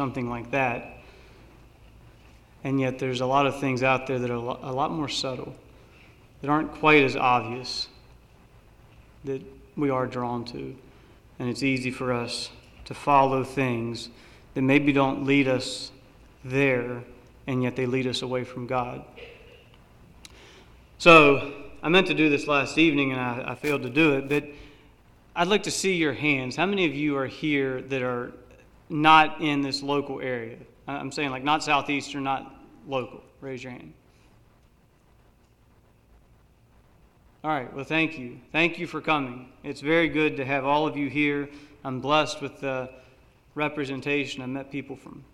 something like that. And yet, there's a lot of things out there that are a lot more subtle, that aren't quite as obvious, that we are drawn to. And it's easy for us to follow things that maybe don't lead us there, and yet they lead us away from God. So, I meant to do this last evening and I, I failed to do it, but I'd like to see your hands. How many of you are here that are not in this local area? I'm saying like not southeastern, not local. Raise your hand. All right, well, thank you. Thank you for coming. It's very good to have all of you here. I'm blessed with the representation. I met people from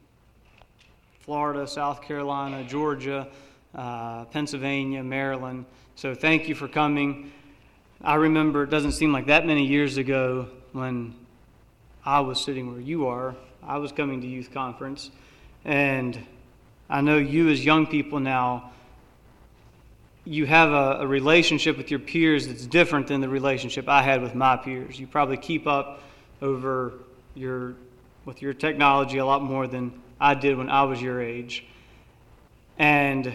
Florida, South Carolina, Georgia, uh, Pennsylvania, Maryland. So thank you for coming. I remember it doesn't seem like that many years ago when I was sitting where you are. I was coming to youth conference, and I know you as young people now you have a, a, relationship with your peers that's different than the relationship I had with my peers. You probably keep up over your with your technology a lot more than I did when I was your age. And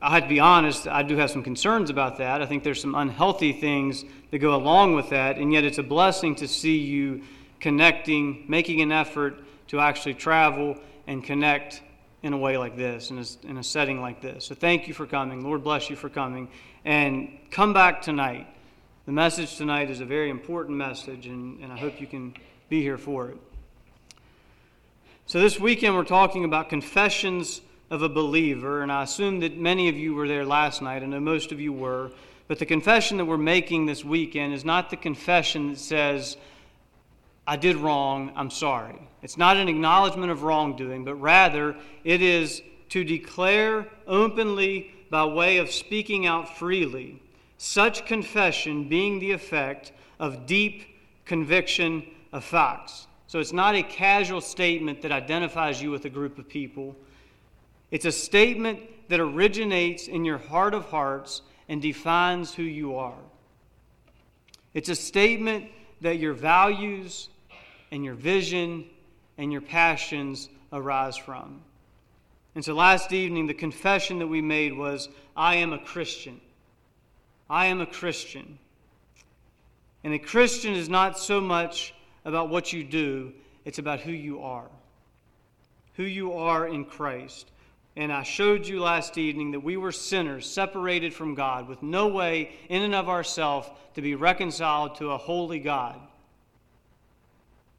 I have to be honest, I do have some concerns about that. I think there's some unhealthy things that go along with that, and yet it's a blessing to see you connecting, making an effort to actually travel and connect in a way like this, in a, in a setting like this. So thank you for coming. Lord bless you for coming. And come back tonight. The message tonight is a very important message, and, and I hope you can be here for it. So, this weekend we're talking about confessions of a believer, and I assume that many of you were there last night. I know most of you were. But the confession that we're making this weekend is not the confession that says, I did wrong, I'm sorry. It's not an acknowledgement of wrongdoing, but rather it is to declare openly by way of speaking out freely, such confession being the effect of deep conviction of facts. So it's not a casual statement that identifies you with a group of people. It's a statement that originates in your heart of hearts and defines who you are. It's a statement that your values and your vision and your passions arise from. And so last evening, the confession that we made was I am a Christian. I am a Christian. And a Christian is not so much about what you do, it's about who you are. Who you are in Christ. And I showed you last evening that we were sinners separated from God with no way in and of ourselves to be reconciled to a holy God.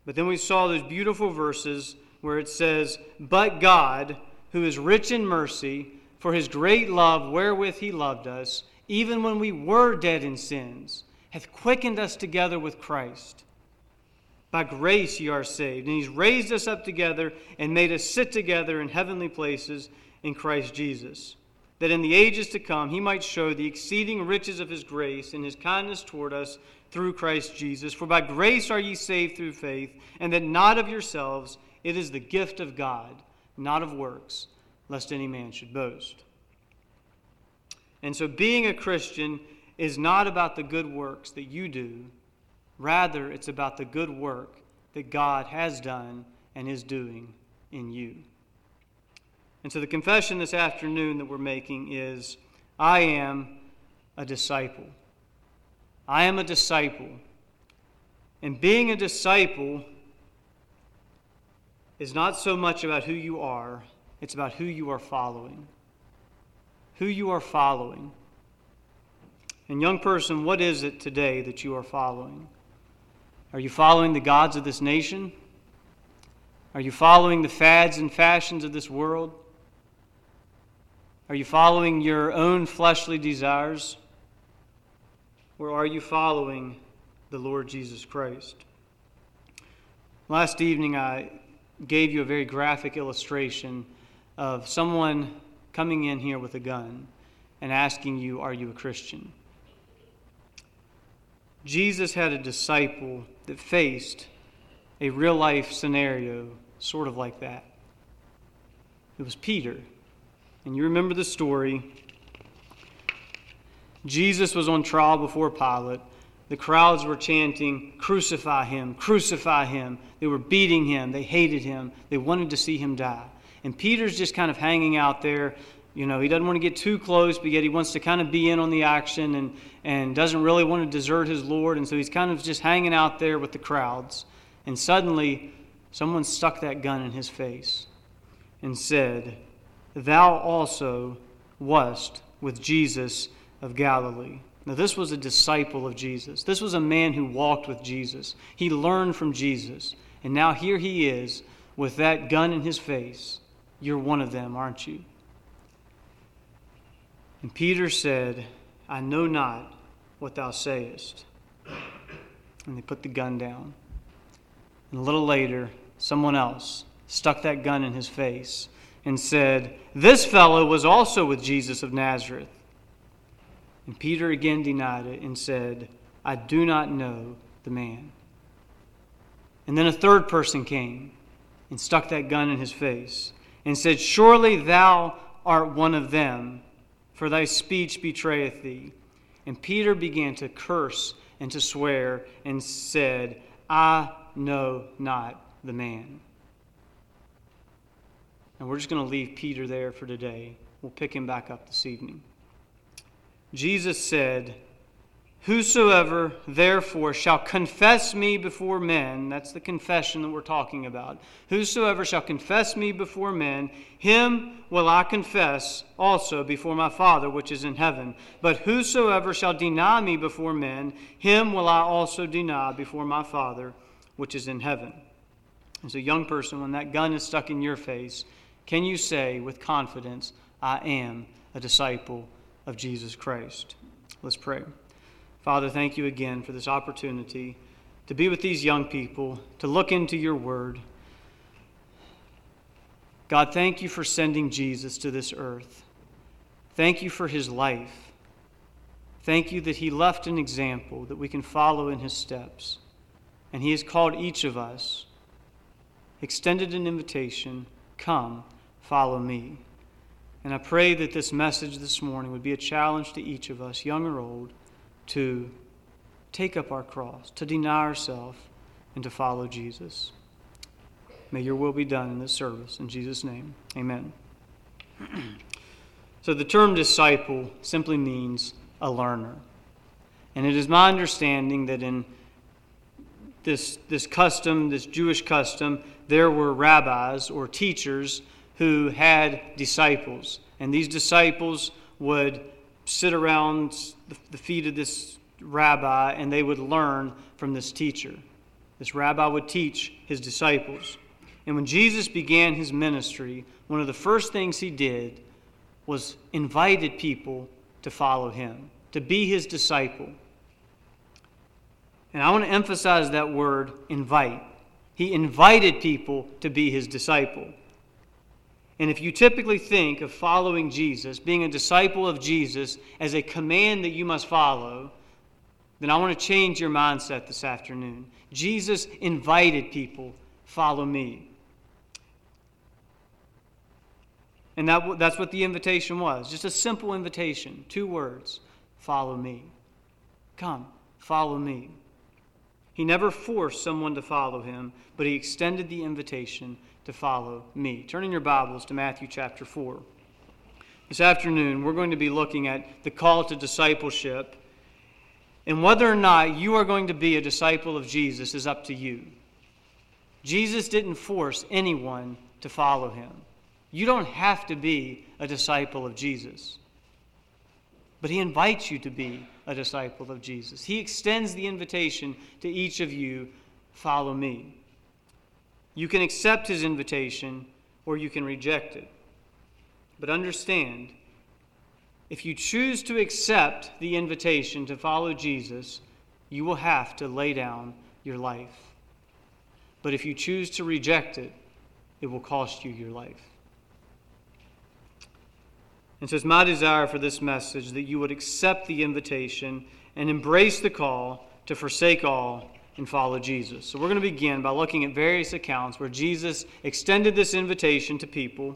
But then we saw those beautiful verses where it says, But God, who is rich in mercy, for his great love wherewith he loved us, even when we were dead in sins, hath quickened us together with Christ. By grace ye are saved. And he's raised us up together and made us sit together in heavenly places in Christ Jesus, that in the ages to come he might show the exceeding riches of his grace and his kindness toward us through Christ Jesus. For by grace are ye saved through faith, and that not of yourselves, it is the gift of God, not of works, lest any man should boast. And so being a Christian is not about the good works that you do, rather, it's about the good work that God has done and is doing in you. And so the confession this afternoon that we're making is I am a disciple. I am a disciple. And being a disciple is not so much about who you are, it's about who you are following. Who you are following. And, young person, what is it today that you are following? Are you following the gods of this nation? Are you following the fads and fashions of this world? Are you following your own fleshly desires? Or are you following the Lord Jesus Christ? Last evening, I gave you a very graphic illustration of someone coming in here with a gun and asking you, Are you a Christian? Jesus had a disciple that faced a real life scenario sort of like that. It was Peter. And you remember the story. Jesus was on trial before Pilate the crowds were chanting, Crucify him, crucify him. They were beating him, they hated him, they wanted to see him die. And Peter's just kind of hanging out there. You know, he doesn't want to get too close, but yet he wants to kind of be in on the action and, and doesn't really want to desert his Lord. And so he's kind of just hanging out there with the crowds. And suddenly, someone stuck that gun in his face and said, Thou also wast with Jesus of Galilee. Now, this was a disciple of Jesus. This was a man who walked with Jesus. He learned from Jesus. And now here he is with that gun in his face. You're one of them, aren't you? And Peter said, I know not what thou sayest. And they put the gun down. And a little later, someone else stuck that gun in his face and said, This fellow was also with Jesus of Nazareth. And Peter again denied it and said, I do not know the man. And then a third person came and stuck that gun in his face and said, Surely thou art one of them, for thy speech betrayeth thee. And Peter began to curse and to swear and said, I know not the man. And we're just going to leave Peter there for today. We'll pick him back up this evening. Jesus said, Whosoever therefore shall confess me before men, that's the confession that we're talking about. Whosoever shall confess me before men, him will I confess also before my Father which is in heaven. But whosoever shall deny me before men, him will I also deny before my Father which is in heaven. As a young person, when that gun is stuck in your face, can you say with confidence, I am a disciple of Jesus Christ? Let's pray. Father, thank you again for this opportunity to be with these young people, to look into your word. God, thank you for sending Jesus to this earth. Thank you for his life. Thank you that he left an example that we can follow in his steps. And he has called each of us, extended an invitation come follow me. And I pray that this message this morning would be a challenge to each of us, young or old, to take up our cross, to deny ourselves, and to follow Jesus. May your will be done in this service. In Jesus' name, amen. so the term disciple simply means a learner. And it is my understanding that in this, this custom, this Jewish custom, there were rabbis or teachers who had disciples. And these disciples would sit around the feet of this rabbi and they would learn from this teacher. This rabbi would teach his disciples. And when Jesus began his ministry, one of the first things he did was invited people to follow him, to be his disciple. And I want to emphasize that word invite. He invited people to be his disciple. And if you typically think of following Jesus, being a disciple of Jesus, as a command that you must follow, then I want to change your mindset this afternoon. Jesus invited people, follow me. And that, that's what the invitation was just a simple invitation, two words follow me. Come, follow me. He never forced someone to follow him, but he extended the invitation to follow me. Turn in your Bibles to Matthew chapter 4. This afternoon, we're going to be looking at the call to discipleship. And whether or not you are going to be a disciple of Jesus is up to you. Jesus didn't force anyone to follow him. You don't have to be a disciple of Jesus. But he invites you to be a disciple of Jesus. He extends the invitation to each of you follow me. You can accept his invitation or you can reject it. But understand, if you choose to accept the invitation to follow Jesus, you will have to lay down your life. But if you choose to reject it, it will cost you your life. And so it's my desire for this message that you would accept the invitation and embrace the call to forsake all and follow Jesus. So we're going to begin by looking at various accounts where Jesus extended this invitation to people.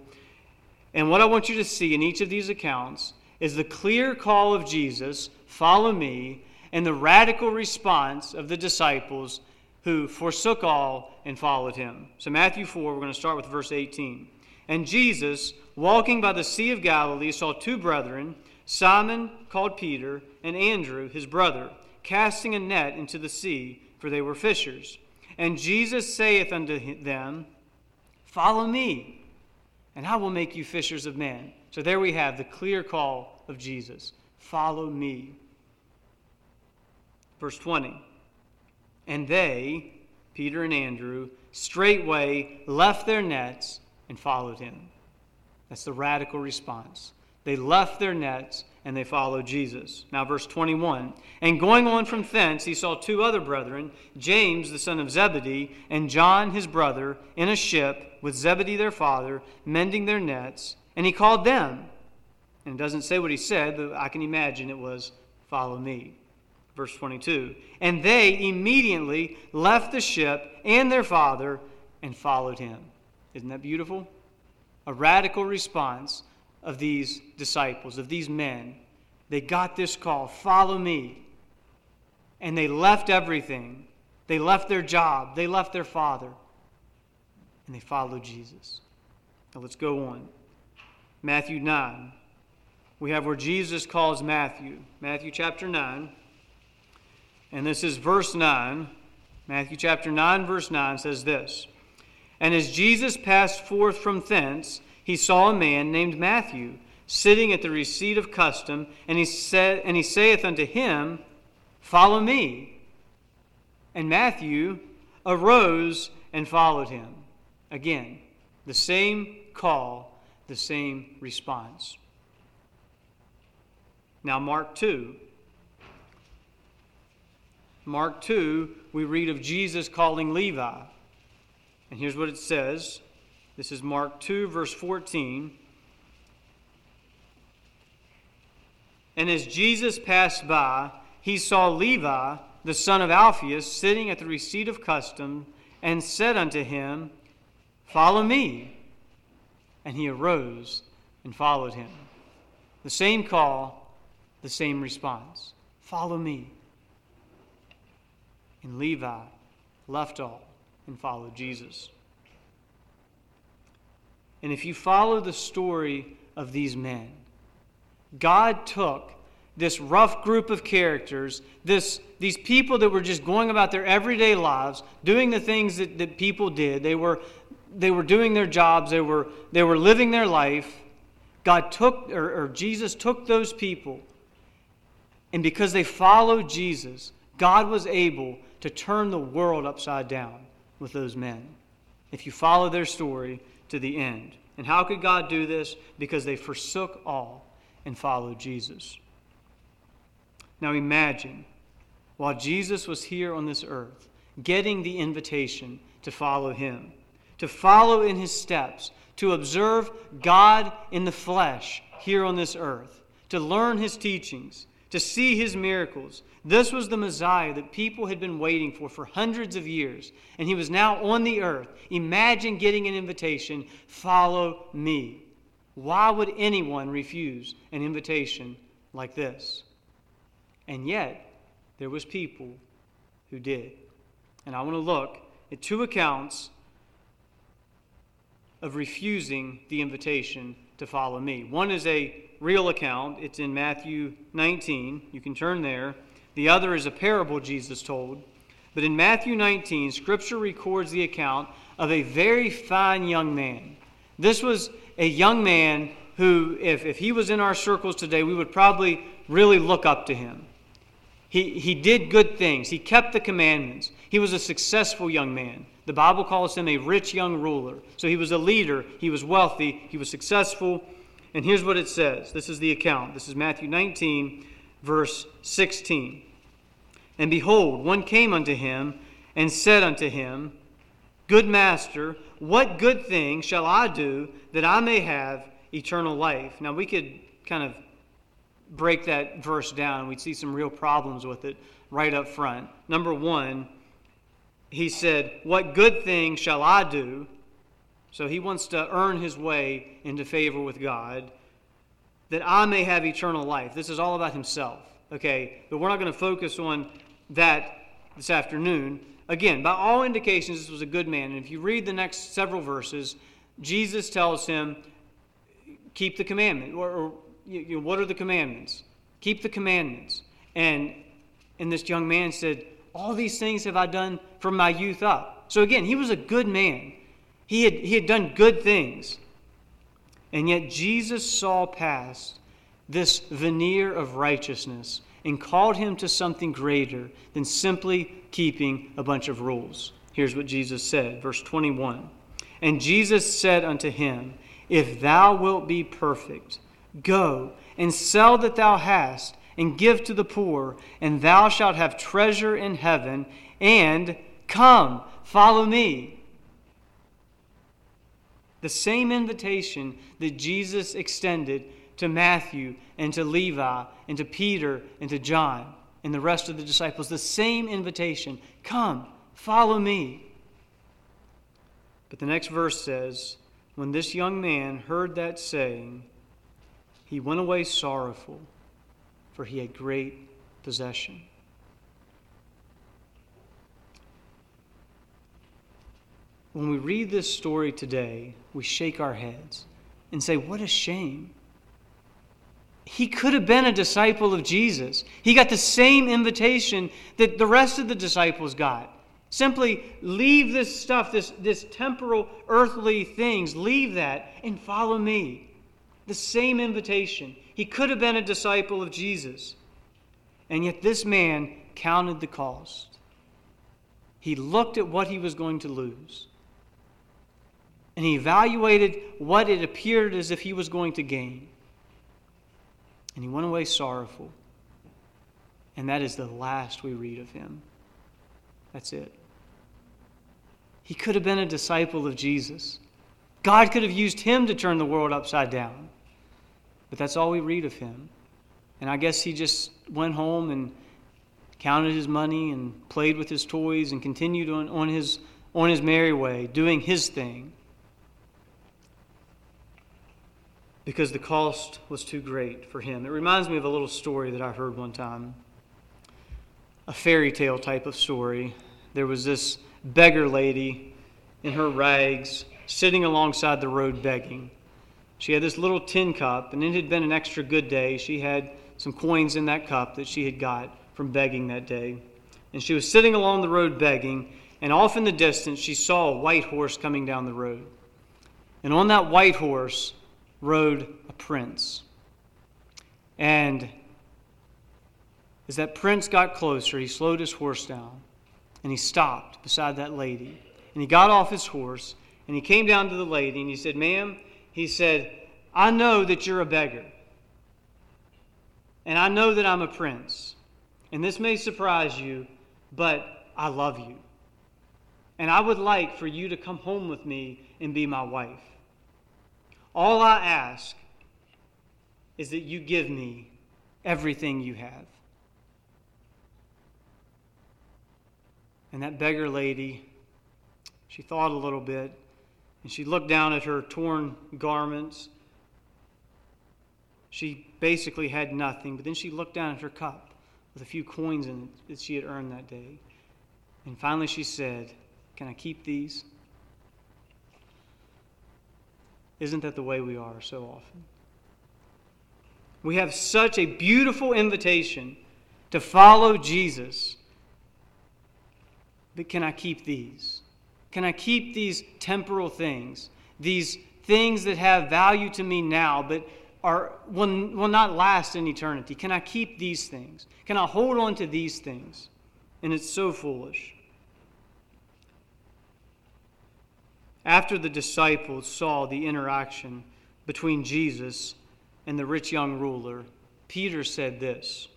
And what I want you to see in each of these accounts is the clear call of Jesus, follow me, and the radical response of the disciples who forsook all and followed him. So, Matthew 4, we're going to start with verse 18. And Jesus, walking by the Sea of Galilee, saw two brethren, Simon called Peter, and Andrew, his brother, casting a net into the sea, for they were fishers. And Jesus saith unto them, Follow me, and I will make you fishers of men. So there we have the clear call of Jesus Follow me. Verse 20. And they, Peter and Andrew, straightway left their nets and followed him. That's the radical response. They left their nets and they followed Jesus. Now, verse 21 And going on from thence, he saw two other brethren, James the son of Zebedee, and John his brother, in a ship with Zebedee their father, mending their nets. And he called them. And it doesn't say what he said, but I can imagine it was, Follow me. Verse 22 And they immediately left the ship and their father and followed him. Isn't that beautiful? A radical response of these disciples, of these men. They got this call follow me. And they left everything. They left their job, they left their father, and they followed Jesus. Now let's go on. Matthew 9. We have where Jesus calls Matthew. Matthew chapter 9. And this is verse 9. Matthew chapter 9, verse 9 says this And as Jesus passed forth from thence, he saw a man named Matthew sitting at the receipt of custom, and he said, and he saith unto him, Follow me. And Matthew arose and followed him. Again, the same call, the same response. Now, Mark 2. Mark 2, we read of Jesus calling Levi. And here's what it says this is Mark 2, verse 14. And as Jesus passed by, he saw Levi, the son of Alphaeus, sitting at the receipt of custom, and said unto him, Follow me. And he arose and followed him. The same call, the same response Follow me. And Levi left all and followed Jesus. And if you follow the story of these men, God took this rough group of characters, this, these people that were just going about their everyday lives, doing the things that, that people did. They were, they were doing their jobs, they were, they were living their life. God took, or, or Jesus took those people, and because they followed Jesus, God was able to turn the world upside down with those men. If you follow their story, to the end. And how could God do this? Because they forsook all and followed Jesus. Now imagine, while Jesus was here on this earth, getting the invitation to follow him, to follow in his steps, to observe God in the flesh here on this earth, to learn his teachings, to see his miracles. This was the Messiah that people had been waiting for for hundreds of years, and he was now on the earth. Imagine getting an invitation follow me. Why would anyone refuse an invitation like this? And yet, there was people who did. And I want to look at two accounts of refusing the invitation to follow me. One is a real account. It's in Matthew 19. You can turn there. The other is a parable Jesus told. But in Matthew 19, Scripture records the account of a very fine young man. This was a young man who, if, if he was in our circles today, we would probably really look up to him. He, he did good things, he kept the commandments. He was a successful young man. The Bible calls him a rich young ruler. So he was a leader, he was wealthy, he was successful, and here's what it says this is the account. This is Matthew 19, verse 16. And behold, one came unto him and said unto him, Good master, what good thing shall I do that I may have eternal life? Now, we could kind of break that verse down and we'd see some real problems with it right up front. Number one, he said, What good thing shall I do so he wants to earn his way into favor with God, that I may have eternal life. This is all about himself. Okay, but we're not going to focus on that this afternoon. Again, by all indications, this was a good man. And if you read the next several verses, Jesus tells him, keep the commandment. Or, or you know, what are the commandments? Keep the commandments. And, and this young man said, All these things have I done from my youth up. So again, he was a good man. He had, he had done good things. And yet Jesus saw past this veneer of righteousness and called him to something greater than simply keeping a bunch of rules. Here's what Jesus said, verse 21. And Jesus said unto him, If thou wilt be perfect, go and sell that thou hast, and give to the poor, and thou shalt have treasure in heaven, and come, follow me. The same invitation that Jesus extended to Matthew and to Levi and to Peter and to John and the rest of the disciples, the same invitation come, follow me. But the next verse says, When this young man heard that saying, he went away sorrowful, for he had great possession. When we read this story today, we shake our heads and say, What a shame. He could have been a disciple of Jesus. He got the same invitation that the rest of the disciples got. Simply leave this stuff, this, this temporal, earthly things, leave that and follow me. The same invitation. He could have been a disciple of Jesus. And yet this man counted the cost. He looked at what he was going to lose. And he evaluated what it appeared as if he was going to gain. And he went away sorrowful. And that is the last we read of him. That's it. He could have been a disciple of Jesus. God could have used him to turn the world upside down. But that's all we read of him. And I guess he just went home and counted his money and played with his toys and continued on, on, his, on his merry way, doing his thing. Because the cost was too great for him. It reminds me of a little story that I heard one time a fairy tale type of story. There was this beggar lady in her rags sitting alongside the road begging. She had this little tin cup, and it had been an extra good day. She had some coins in that cup that she had got from begging that day. And she was sitting along the road begging, and off in the distance she saw a white horse coming down the road. And on that white horse rode a prince. And as that prince got closer, he slowed his horse down and he stopped beside that lady. And he got off his horse and he came down to the lady and he said, Ma'am, he said, I know that you're a beggar. And I know that I'm a prince. And this may surprise you, but I love you. And I would like for you to come home with me and be my wife. All I ask is that you give me everything you have. And that beggar lady, she thought a little bit, and she looked down at her torn garments. She basically had nothing, but then she looked down at her cup with a few coins in it that she had earned that day. And finally she said, Can I keep these? Isn't that the way we are so often? We have such a beautiful invitation to follow Jesus but can I keep these? Can I keep these temporal things, these things that have value to me now, but are, will, will not last in eternity? Can I keep these things? Can I hold on to these things? And it's so foolish. After the disciples saw the interaction between Jesus and the rich young ruler, Peter said this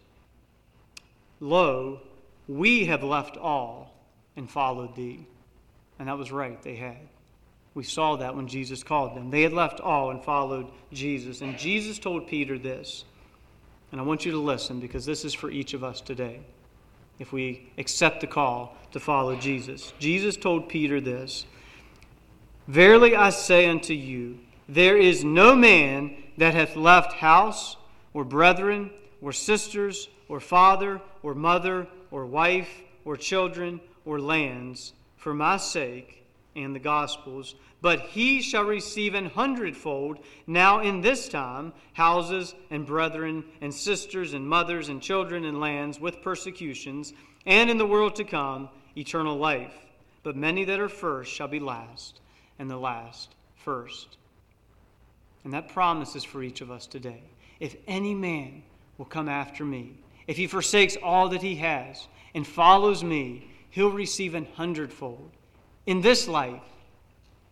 Lo, we have left all and followed thee. And that was right, they had. We saw that when Jesus called them. They had left all and followed Jesus. And Jesus told Peter this. And I want you to listen because this is for each of us today. If we accept the call to follow Jesus, Jesus told Peter this Verily I say unto you, there is no man that hath left house, or brethren, or sisters, or father, or mother, or wife, or children, or lands, for my sake and the gospel's, but he shall receive an hundredfold now in this time houses and brethren and sisters and mothers and children and lands with persecutions, and in the world to come eternal life. But many that are first shall be last, and the last first. And that promise is for each of us today. If any man will come after me, if he forsakes all that he has and follows me, he'll receive an hundredfold in this life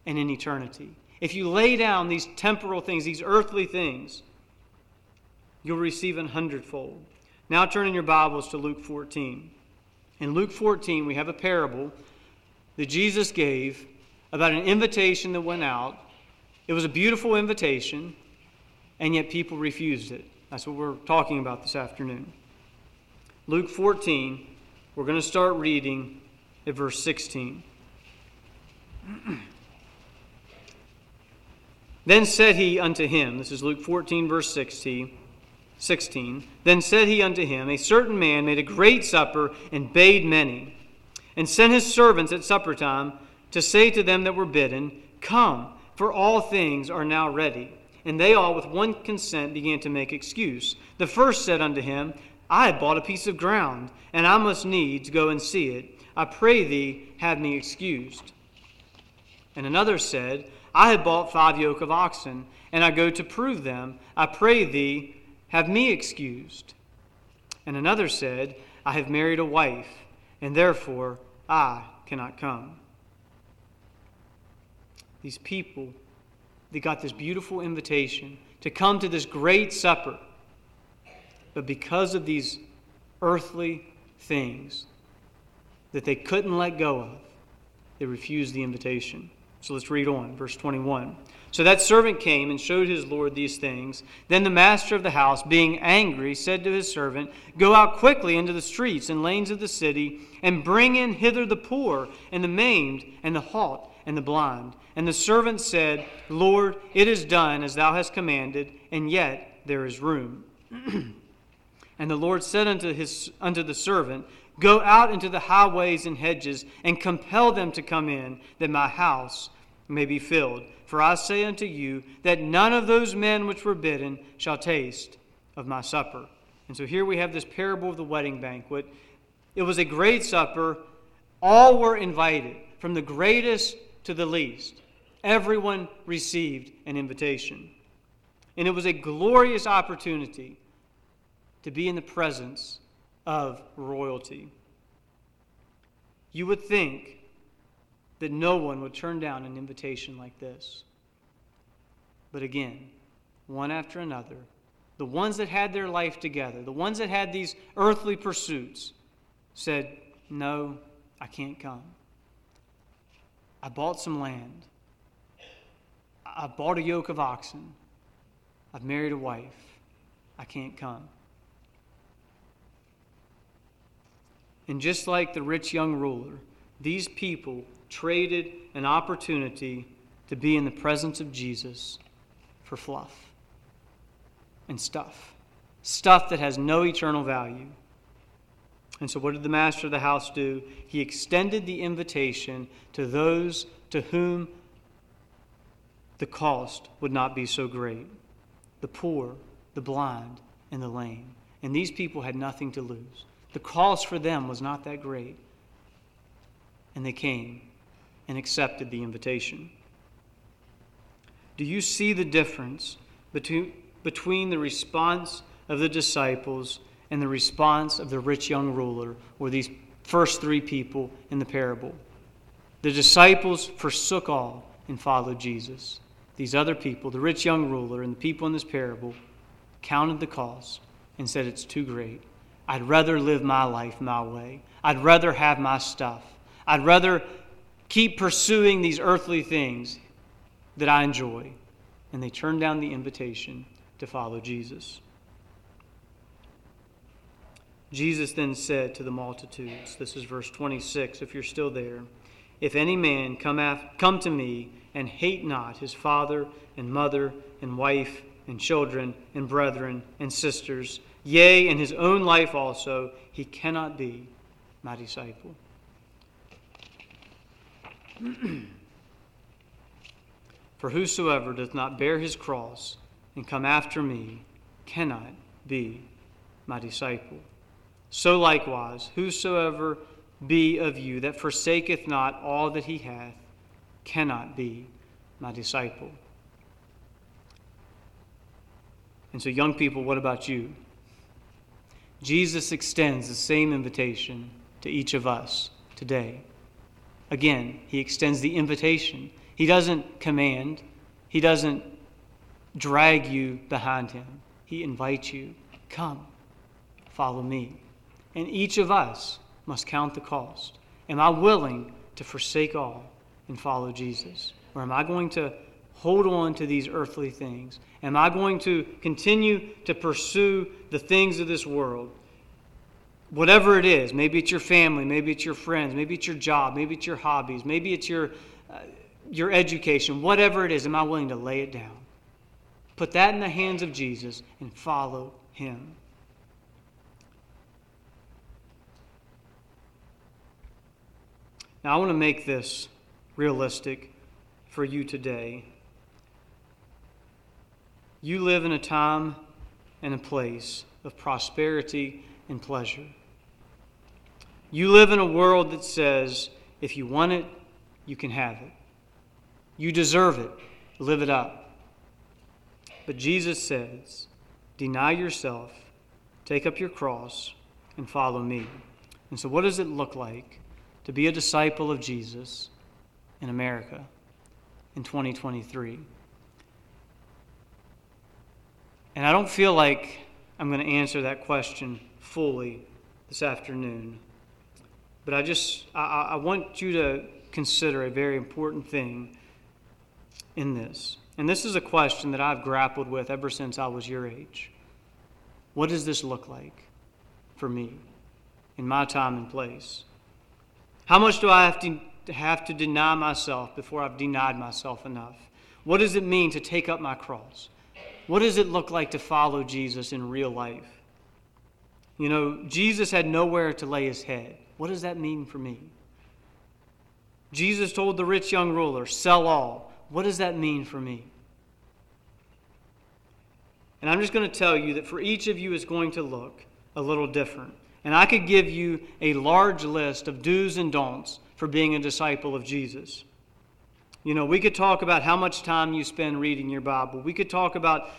and in eternity. If you lay down these temporal things, these earthly things, you'll receive an hundredfold. Now turn in your Bibles to Luke 14. In Luke 14, we have a parable that Jesus gave about an invitation that went out. It was a beautiful invitation, and yet people refused it. That's what we're talking about this afternoon. Luke 14, we're going to start reading at verse 16. then said he unto him, this is Luke 14, verse 16. 16. Then said he unto him, A certain man made a great supper and bade many, and sent his servants at supper time to say to them that were bidden, Come, for all things are now ready. And they all with one consent began to make excuse. The first said unto him, I have bought a piece of ground, and I must needs go and see it. I pray thee, have me excused. And another said, I have bought five yoke of oxen, and I go to prove them. I pray thee, have me excused. And another said, I have married a wife, and therefore I cannot come. These people, they got this beautiful invitation to come to this great supper. But because of these earthly things that they couldn't let go of, they refused the invitation. So let's read on, verse 21. So that servant came and showed his Lord these things. Then the master of the house, being angry, said to his servant, Go out quickly into the streets and lanes of the city, and bring in hither the poor, and the maimed, and the halt, and the blind. And the servant said, Lord, it is done as thou hast commanded, and yet there is room. and the Lord said unto, his, unto the servant, Go out into the highways and hedges, and compel them to come in, that my house may be filled. For I say unto you that none of those men which were bidden shall taste of my supper. And so here we have this parable of the wedding banquet. It was a great supper. All were invited, from the greatest to the least. Everyone received an invitation. And it was a glorious opportunity to be in the presence of royalty. You would think that no one would turn down an invitation like this. But again, one after another, the ones that had their life together, the ones that had these earthly pursuits, said, No, I can't come. I bought some land. I bought a yoke of oxen. I've married a wife. I can't come. And just like the rich young ruler, these people traded an opportunity to be in the presence of Jesus for fluff and stuff. Stuff that has no eternal value. And so, what did the master of the house do? He extended the invitation to those to whom the cost would not be so great the poor, the blind, and the lame. And these people had nothing to lose. The cost for them was not that great. And they came and accepted the invitation. Do you see the difference between, between the response of the disciples and the response of the rich young ruler, or these first three people in the parable? The disciples forsook all and followed Jesus. These other people, the rich young ruler and the people in this parable, counted the cost and said, It's too great. I'd rather live my life my way. I'd rather have my stuff. I'd rather keep pursuing these earthly things that I enjoy. And they turned down the invitation to follow Jesus. Jesus then said to the multitudes, this is verse 26, if you're still there, if any man come, af- come to me and hate not his father and mother and wife and children and brethren and sisters yea, in his own life also, he cannot be my disciple. For whosoever doth not bear his cross and come after me cannot be my disciple. So likewise, whosoever be of you that forsaketh not all that he hath cannot be my disciple. And so, young people, what about you? Jesus extends the same invitation to each of us today. Again, he extends the invitation. He doesn't command, he doesn't drag you behind him. He invites you, come, follow me. And each of us must count the cost. Am I willing to forsake all and follow Jesus? Or am I going to hold on to these earthly things? Am I going to continue to pursue the things of this world? Whatever it is, maybe it's your family, maybe it's your friends, maybe it's your job, maybe it's your hobbies, maybe it's your, uh, your education, whatever it is, am I willing to lay it down? Put that in the hands of Jesus and follow him. Now, I want to make this realistic for you today. You live in a time and a place of prosperity and pleasure. You live in a world that says, if you want it, you can have it. You deserve it. Live it up. But Jesus says, deny yourself, take up your cross, and follow me. And so, what does it look like to be a disciple of Jesus in America in 2023? And I don't feel like I'm going to answer that question fully this afternoon. But I just I, I want you to consider a very important thing in this. And this is a question that I've grappled with ever since I was your age. What does this look like for me in my time and place? How much do I have to have to deny myself before I've denied myself enough? What does it mean to take up my cross? What does it look like to follow Jesus in real life? You know, Jesus had nowhere to lay his head. What does that mean for me? Jesus told the rich young ruler, Sell all. What does that mean for me? And I'm just going to tell you that for each of you, it's going to look a little different. And I could give you a large list of do's and don'ts for being a disciple of Jesus. You know, we could talk about how much time you spend reading your Bible. We could talk about,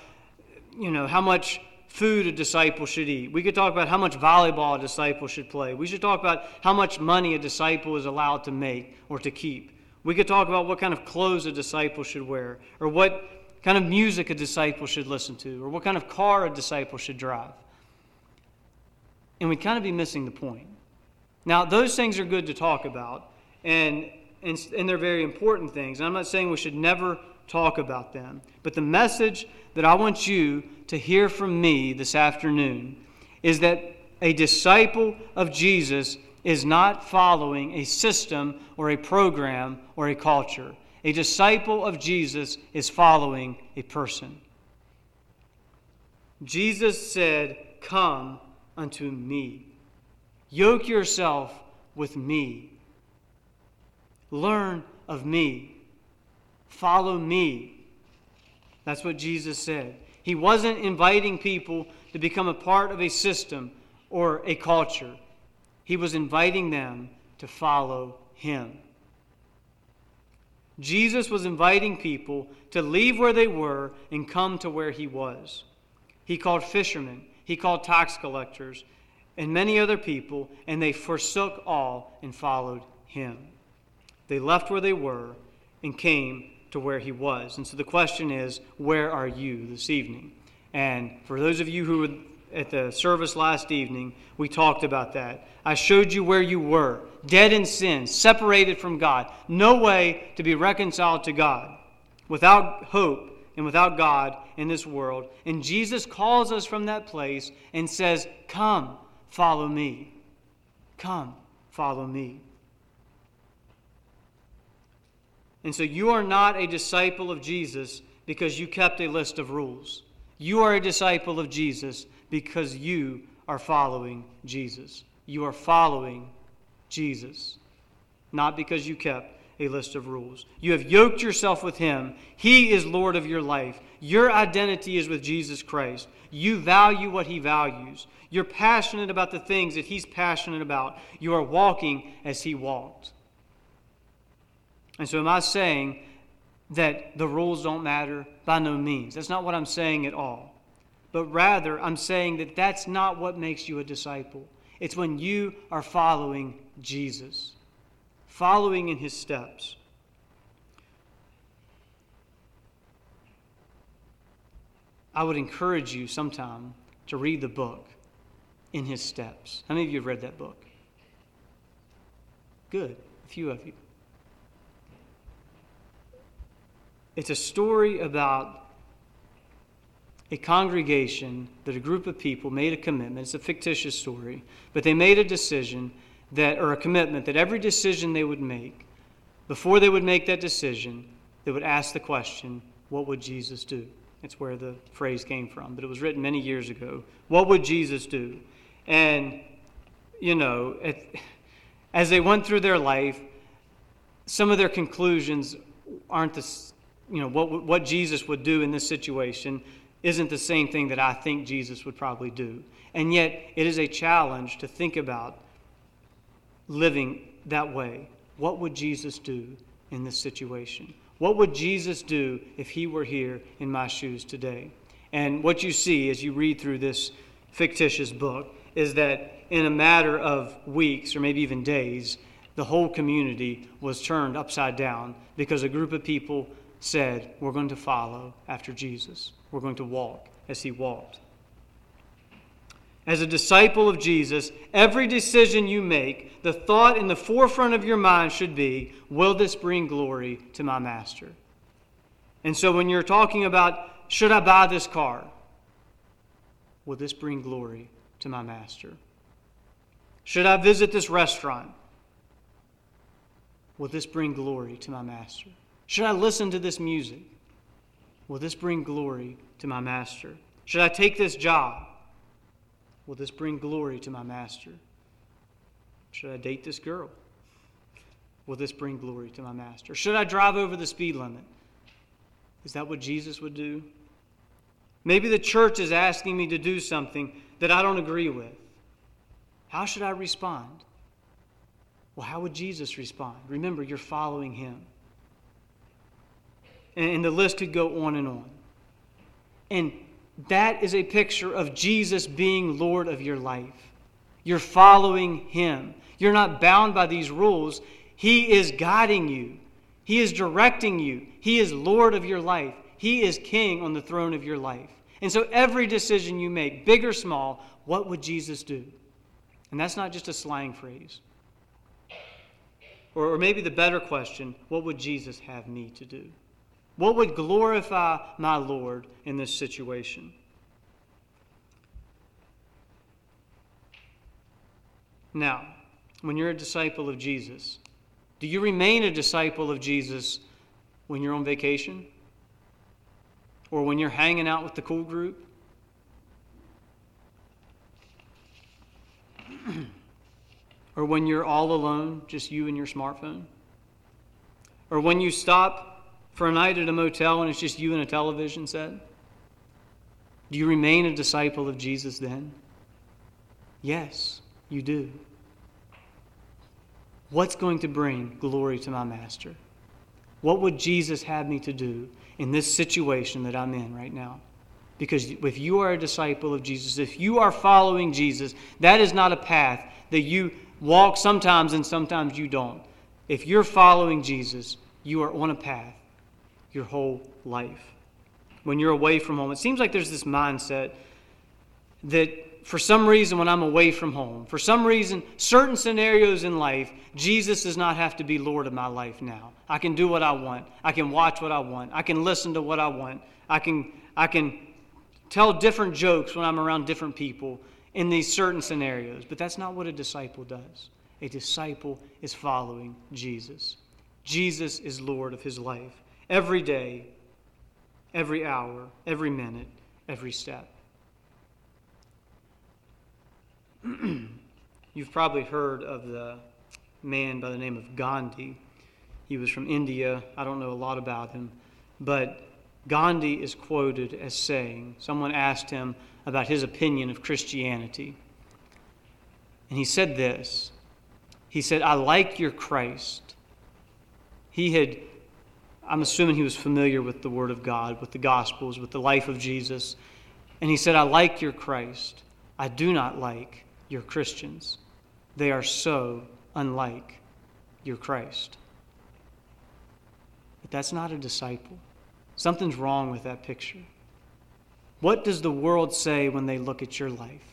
you know, how much food a disciple should eat. We could talk about how much volleyball a disciple should play. We should talk about how much money a disciple is allowed to make or to keep. We could talk about what kind of clothes a disciple should wear, or what kind of music a disciple should listen to, or what kind of car a disciple should drive. And we'd kind of be missing the point. Now, those things are good to talk about, and and, and they're very important things. And I'm not saying we should never talk about them. But the message that I want you to hear from me this afternoon is that a disciple of Jesus is not following a system or a program or a culture. A disciple of Jesus is following a person. Jesus said, Come unto me. Yoke yourself with me. Learn of me. Follow me. That's what Jesus said. He wasn't inviting people to become a part of a system or a culture, He was inviting them to follow Him. Jesus was inviting people to leave where they were and come to where He was. He called fishermen, He called tax collectors, and many other people, and they forsook all and followed Him. They left where they were and came to where he was. And so the question is, where are you this evening? And for those of you who were at the service last evening, we talked about that. I showed you where you were, dead in sin, separated from God, no way to be reconciled to God, without hope and without God in this world. And Jesus calls us from that place and says, Come, follow me. Come, follow me. And so you are not a disciple of Jesus because you kept a list of rules. You are a disciple of Jesus because you are following Jesus. You are following Jesus, not because you kept a list of rules. You have yoked yourself with Him. He is Lord of your life. Your identity is with Jesus Christ. You value what He values. You're passionate about the things that He's passionate about. You are walking as He walked. And so, am I saying that the rules don't matter? By no means. That's not what I'm saying at all. But rather, I'm saying that that's not what makes you a disciple. It's when you are following Jesus, following in his steps. I would encourage you sometime to read the book in his steps. How many of you have read that book? Good, a few of you. It's a story about a congregation that a group of people made a commitment. It's a fictitious story, but they made a decision that, or a commitment that every decision they would make, before they would make that decision, they would ask the question, What would Jesus do? It's where the phrase came from, but it was written many years ago. What would Jesus do? And, you know, it, as they went through their life, some of their conclusions aren't the you know, what, what Jesus would do in this situation isn't the same thing that I think Jesus would probably do. And yet, it is a challenge to think about living that way. What would Jesus do in this situation? What would Jesus do if he were here in my shoes today? And what you see as you read through this fictitious book is that in a matter of weeks or maybe even days, the whole community was turned upside down because a group of people said, We're going to follow after Jesus. We're going to walk as he walked. As a disciple of Jesus, every decision you make, the thought in the forefront of your mind should be, Will this bring glory to my master? And so when you're talking about, Should I buy this car? Will this bring glory to my master? Should I visit this restaurant? Will this bring glory to my master? Should I listen to this music? Will this bring glory to my master? Should I take this job? Will this bring glory to my master? Should I date this girl? Will this bring glory to my master? Should I drive over the speed limit? Is that what Jesus would do? Maybe the church is asking me to do something that I don't agree with. How should I respond? Well, how would Jesus respond? Remember, you're following him. And the list could go on and on. And that is a picture of Jesus being Lord of your life. You're following Him. You're not bound by these rules. He is guiding you, He is directing you. He is Lord of your life. He is King on the throne of your life. And so every decision you make, big or small, what would Jesus do? And that's not just a slang phrase. Or, maybe the better question what would Jesus have me to do? What would glorify my Lord in this situation? Now, when you're a disciple of Jesus, do you remain a disciple of Jesus when you're on vacation? Or when you're hanging out with the cool group? or when you're all alone, just you and your smartphone? Or when you stop for a night at a motel and it's just you and a television set? Do you remain a disciple of Jesus then? Yes, you do. What's going to bring glory to my master? What would Jesus have me to do in this situation that I'm in right now? Because if you are a disciple of Jesus, if you are following Jesus, that is not a path that you walk sometimes and sometimes you don't. If you're following Jesus, you are on a path your whole life. When you're away from home, it seems like there's this mindset that for some reason, when I'm away from home, for some reason, certain scenarios in life, Jesus does not have to be Lord of my life now. I can do what I want. I can watch what I want. I can listen to what I want. I can, I can tell different jokes when I'm around different people in these certain scenarios. But that's not what a disciple does. A disciple is following Jesus. Jesus is Lord of his life every day, every hour, every minute, every step. You've probably heard of the man by the name of Gandhi. He was from India. I don't know a lot about him. But Gandhi is quoted as saying, someone asked him about his opinion of Christianity. And he said this He said, I like your Christ. He had, I'm assuming he was familiar with the Word of God, with the Gospels, with the life of Jesus. And he said, I like your Christ. I do not like your Christians. They are so unlike your Christ. But that's not a disciple. Something's wrong with that picture. What does the world say when they look at your life?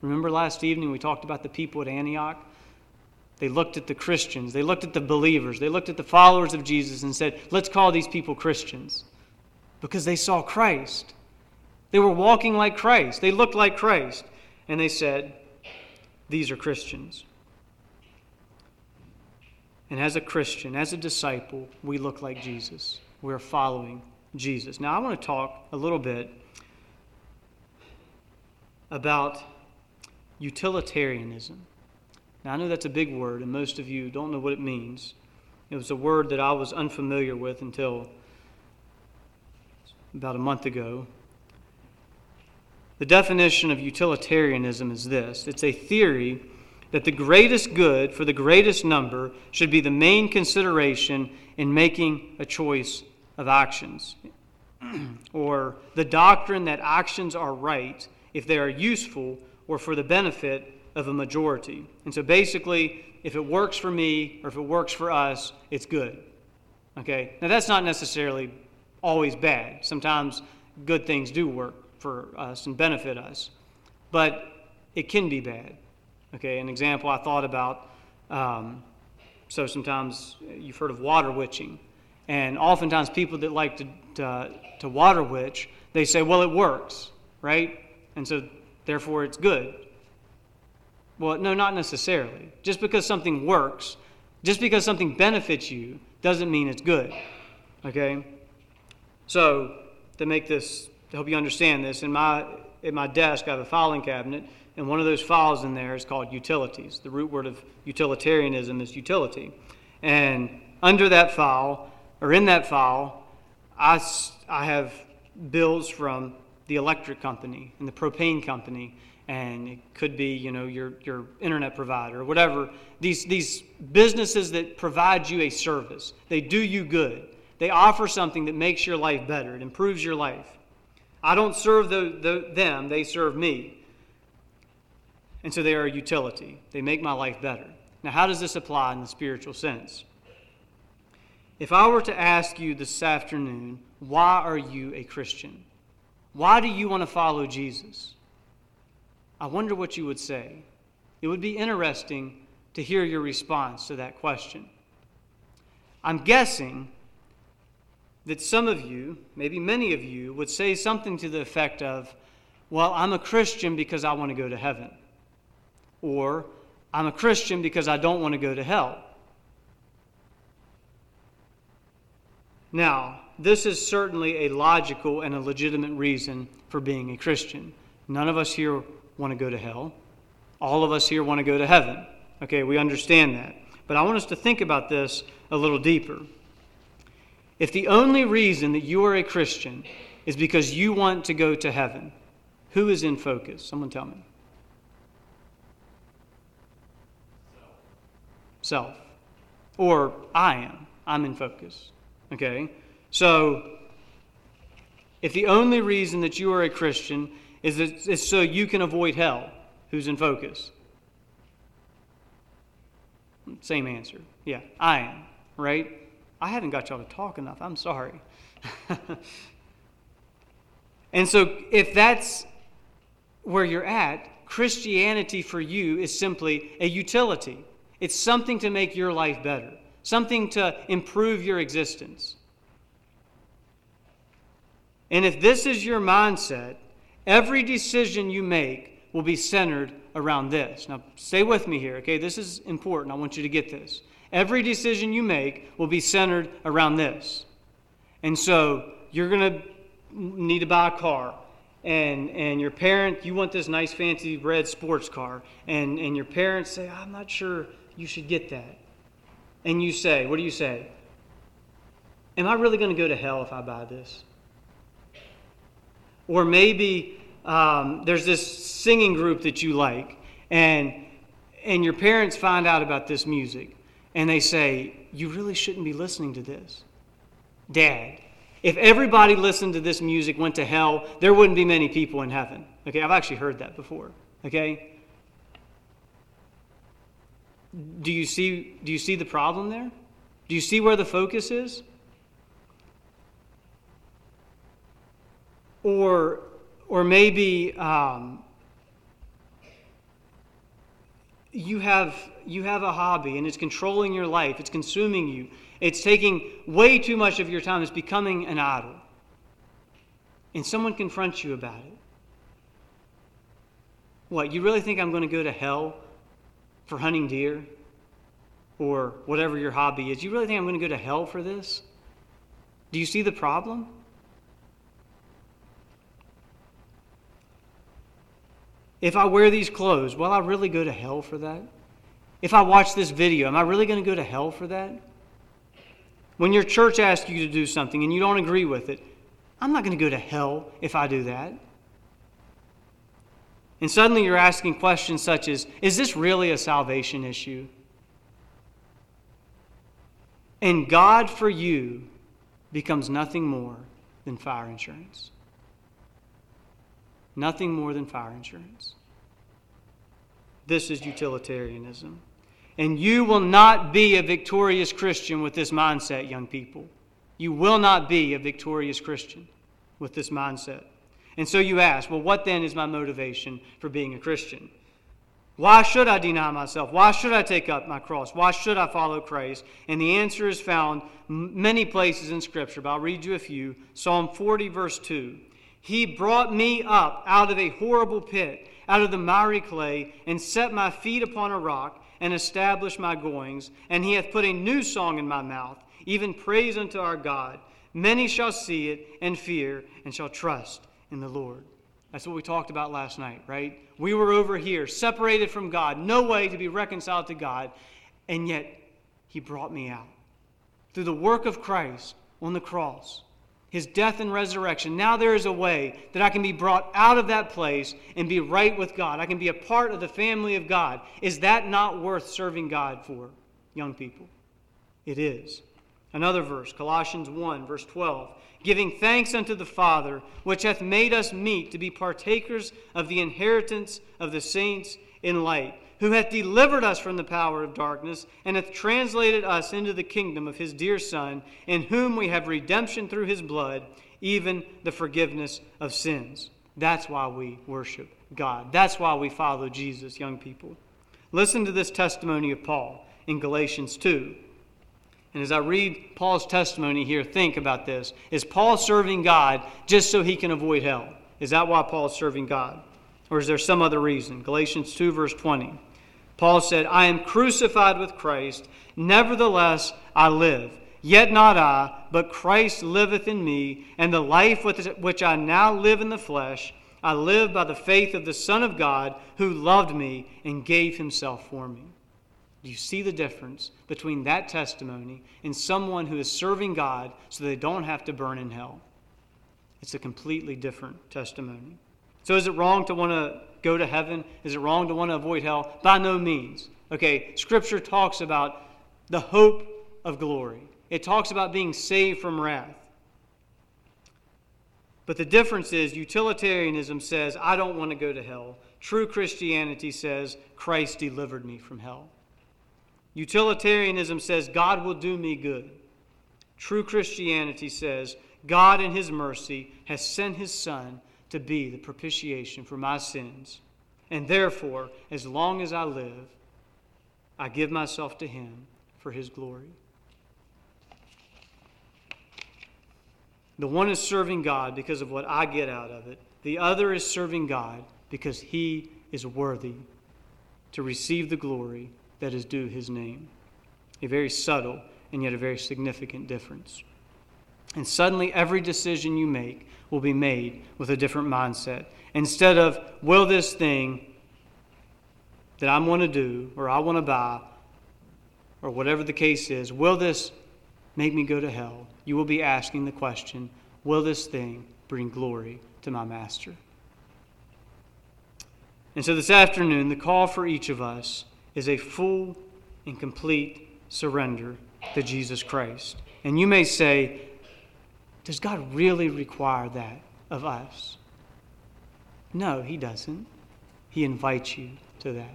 Remember last evening we talked about the people at Antioch? They looked at the Christians, they looked at the believers, they looked at the followers of Jesus and said, let's call these people Christians because they saw Christ. They were walking like Christ, they looked like Christ, and they said, These are Christians. And as a Christian, as a disciple, we look like Jesus. We're following Jesus. Now, I want to talk a little bit about utilitarianism. Now, I know that's a big word, and most of you don't know what it means. It was a word that I was unfamiliar with until about a month ago. The definition of utilitarianism is this it's a theory that the greatest good for the greatest number should be the main consideration in making a choice of actions. or the doctrine that actions are right if they are useful or for the benefit of a majority. And so basically, if it works for me or if it works for us, it's good. Okay? Now, that's not necessarily always bad. Sometimes good things do work for us and benefit us, but it can be bad. Okay, an example I thought about. Um, so sometimes you've heard of water witching, and oftentimes people that like to, to, to water witch, they say, well, it works, right? And so therefore it's good. Well, no, not necessarily. Just because something works, just because something benefits you, doesn't mean it's good. Okay? So, to make this, to help you understand this, in my, in my desk, I have a filing cabinet and one of those files in there is called utilities. The root word of utilitarianism is utility. And under that file, or in that file, I, I have bills from the electric company and the propane company, and it could be, you know, your, your internet provider or whatever. These, these businesses that provide you a service, they do you good. They offer something that makes your life better, it improves your life. I don't serve the, the, them, they serve me. And so they are a utility. They make my life better. Now, how does this apply in the spiritual sense? If I were to ask you this afternoon, why are you a Christian? Why do you want to follow Jesus? I wonder what you would say. It would be interesting to hear your response to that question. I'm guessing that some of you, maybe many of you, would say something to the effect of, Well, I'm a Christian because I want to go to heaven or I'm a Christian because I don't want to go to hell. Now, this is certainly a logical and a legitimate reason for being a Christian. None of us here want to go to hell. All of us here want to go to heaven. Okay, we understand that. But I want us to think about this a little deeper. If the only reason that you are a Christian is because you want to go to heaven, who is in focus? Someone tell me. self. Or I am. I'm in focus. Okay? So, if the only reason that you are a Christian is, is so you can avoid hell, who's in focus? Same answer. Yeah, I am, right? I haven't got y'all to talk enough. I'm sorry. and so, if that's where you're at, Christianity for you is simply a utility. It's something to make your life better, something to improve your existence. And if this is your mindset, every decision you make will be centered around this. Now, stay with me here, okay? This is important. I want you to get this. Every decision you make will be centered around this. And so, you're going to need to buy a car. and and your parent you want this nice fancy red sports car and and your parents say i'm not sure you should get that and you say what do you say am i really going to go to hell if i buy this or maybe um, there's this singing group that you like and and your parents find out about this music and they say you really shouldn't be listening to this dad if everybody listened to this music, went to hell, there wouldn't be many people in heaven. Okay, I've actually heard that before. Okay? Do you see do you see the problem there? Do you see where the focus is? Or or maybe um, you have you have a hobby and it's controlling your life, it's consuming you, it's taking way too much of your time. It's becoming an idol. And someone confronts you about it. What, you really think I'm going to go to hell for hunting deer? Or whatever your hobby is? You really think I'm going to go to hell for this? Do you see the problem? If I wear these clothes, will I really go to hell for that? If I watch this video, am I really going to go to hell for that? When your church asks you to do something and you don't agree with it, I'm not going to go to hell if I do that. And suddenly you're asking questions such as Is this really a salvation issue? And God for you becomes nothing more than fire insurance. Nothing more than fire insurance. This is utilitarianism. And you will not be a victorious Christian with this mindset, young people. You will not be a victorious Christian with this mindset. And so you ask, well, what then is my motivation for being a Christian? Why should I deny myself? Why should I take up my cross? Why should I follow Christ? And the answer is found many places in Scripture, but I'll read you a few. Psalm 40, verse 2. He brought me up out of a horrible pit, out of the miry clay, and set my feet upon a rock and established my goings, and he hath put a new song in my mouth, even praise unto our God. Many shall see it and fear, and shall trust in the Lord. That's what we talked about last night, right? We were over here, separated from God, no way to be reconciled to God, and yet He brought me out. Through the work of Christ on the cross, his death and resurrection. Now there is a way that I can be brought out of that place and be right with God. I can be a part of the family of God. Is that not worth serving God for, young people? It is. Another verse, Colossians 1, verse 12. Giving thanks unto the Father, which hath made us meet to be partakers of the inheritance of the saints in light who hath delivered us from the power of darkness, and hath translated us into the kingdom of his dear Son, in whom we have redemption through his blood, even the forgiveness of sins. That's why we worship God. That's why we follow Jesus, young people. Listen to this testimony of Paul in Galatians 2. And as I read Paul's testimony here, think about this. Is Paul serving God just so he can avoid hell? Is that why Paul is serving God? Or is there some other reason? Galatians 2, verse 20. Paul said, I am crucified with Christ, nevertheless I live. Yet not I, but Christ liveth in me, and the life which I now live in the flesh, I live by the faith of the Son of God, who loved me and gave himself for me. Do you see the difference between that testimony and someone who is serving God so they don't have to burn in hell? It's a completely different testimony. So, is it wrong to want to go to heaven? Is it wrong to want to avoid hell? By no means. Okay, Scripture talks about the hope of glory, it talks about being saved from wrath. But the difference is utilitarianism says, I don't want to go to hell. True Christianity says, Christ delivered me from hell. Utilitarianism says, God will do me good. True Christianity says, God in His mercy has sent His Son to be the propitiation for my sins. And therefore, as long as I live, I give myself to Him for His glory. The one is serving God because of what I get out of it, the other is serving God because He is worthy to receive the glory that is due His name. A very subtle and yet a very significant difference. And suddenly, every decision you make will be made with a different mindset. Instead of, will this thing that I want to do or I want to buy or whatever the case is, will this make me go to hell? You will be asking the question, will this thing bring glory to my master? And so this afternoon, the call for each of us is a full and complete surrender to Jesus Christ. And you may say, does God really require that of us? No, He doesn't. He invites you to that.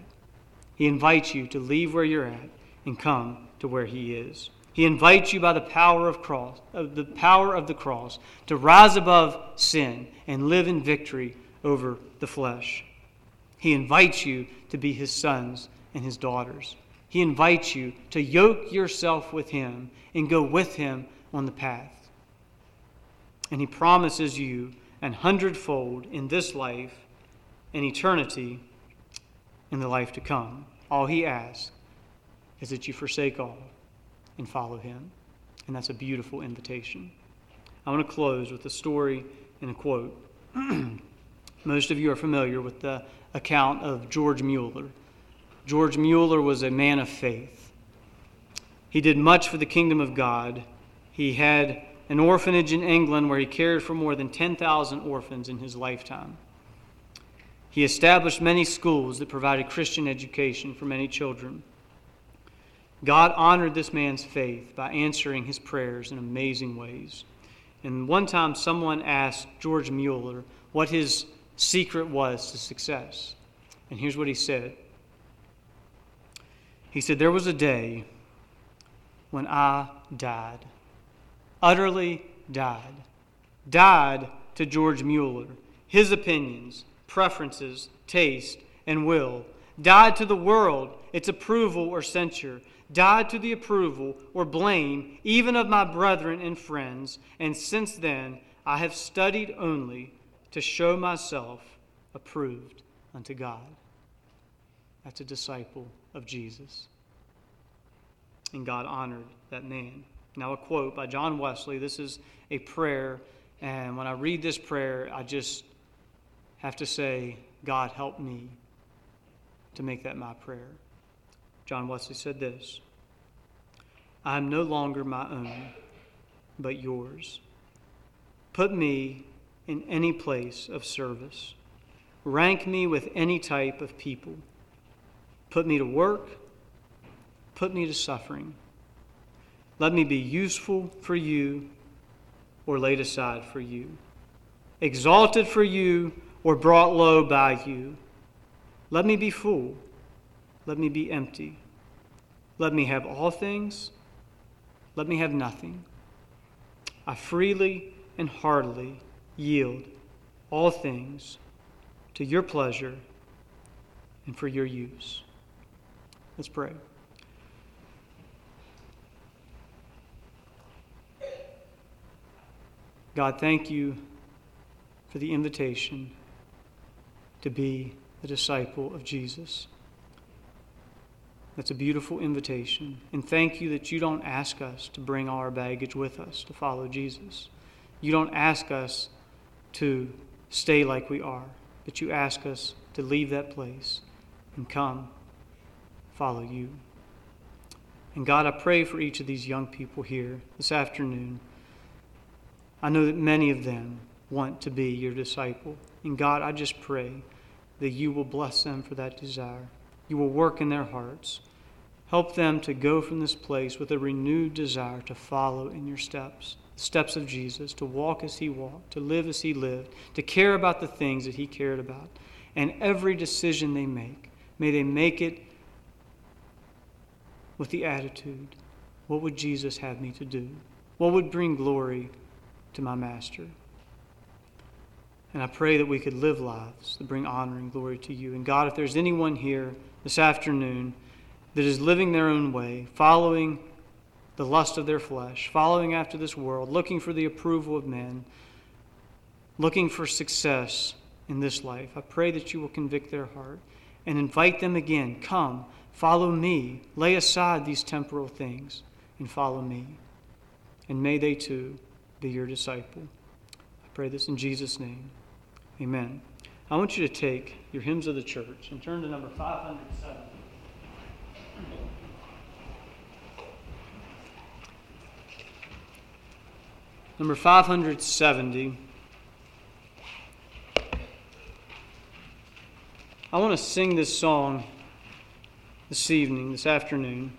He invites you to leave where you're at and come to where He is. He invites you by the power of cross, of the power of the cross, to rise above sin and live in victory over the flesh. He invites you to be His sons and His daughters. He invites you to yoke yourself with Him and go with Him on the path. And He promises you an hundredfold in this life and eternity in the life to come. All he asks is that you forsake all and follow him. And that's a beautiful invitation. I want to close with a story and a quote. Most of you are familiar with the account of George Mueller. George Mueller was a man of faith. He did much for the kingdom of God. He had an orphanage in England where he cared for more than 10,000 orphans in his lifetime. He established many schools that provided Christian education for many children. God honored this man's faith by answering his prayers in amazing ways. And one time, someone asked George Mueller what his secret was to success. And here's what he said He said, There was a day when I died, utterly died. Died to George Mueller, his opinions, preferences, taste, and will, died to the world, its approval or censure, died to the approval or blame even of my brethren and friends, and since then I have studied only to show myself approved unto God. That's a disciple of Jesus. And God honored that man. Now, a quote by John Wesley. This is a prayer, and when I read this prayer, I just have to say, God, help me to make that my prayer. John Wesley said this I am no longer my own, but yours. Put me in any place of service. Rank me with any type of people. Put me to work. Put me to suffering. Let me be useful for you or laid aside for you. Exalted for you or brought low by you. Let me be full. Let me be empty. Let me have all things. Let me have nothing. I freely and heartily yield all things to your pleasure and for your use. Let's pray. God, thank you for the invitation to be a disciple of Jesus. That's a beautiful invitation. And thank you that you don't ask us to bring all our baggage with us to follow Jesus. You don't ask us to stay like we are, but you ask us to leave that place and come follow you. And God, I pray for each of these young people here this afternoon. I know that many of them want to be your disciple. And God, I just pray that you will bless them for that desire. You will work in their hearts. Help them to go from this place with a renewed desire to follow in your steps, the steps of Jesus, to walk as he walked, to live as he lived, to care about the things that he cared about. And every decision they make, may they make it with the attitude what would Jesus have me to do? What would bring glory to my master? And I pray that we could live lives that bring honor and glory to you. And God, if there's anyone here this afternoon that is living their own way, following the lust of their flesh, following after this world, looking for the approval of men, looking for success in this life, I pray that you will convict their heart and invite them again. Come, follow me. Lay aside these temporal things and follow me. And may they too be your disciple. I pray this in Jesus' name. Amen. I want you to take your hymns of the church and turn to number 507. Number 570. I want to sing this song this evening, this afternoon.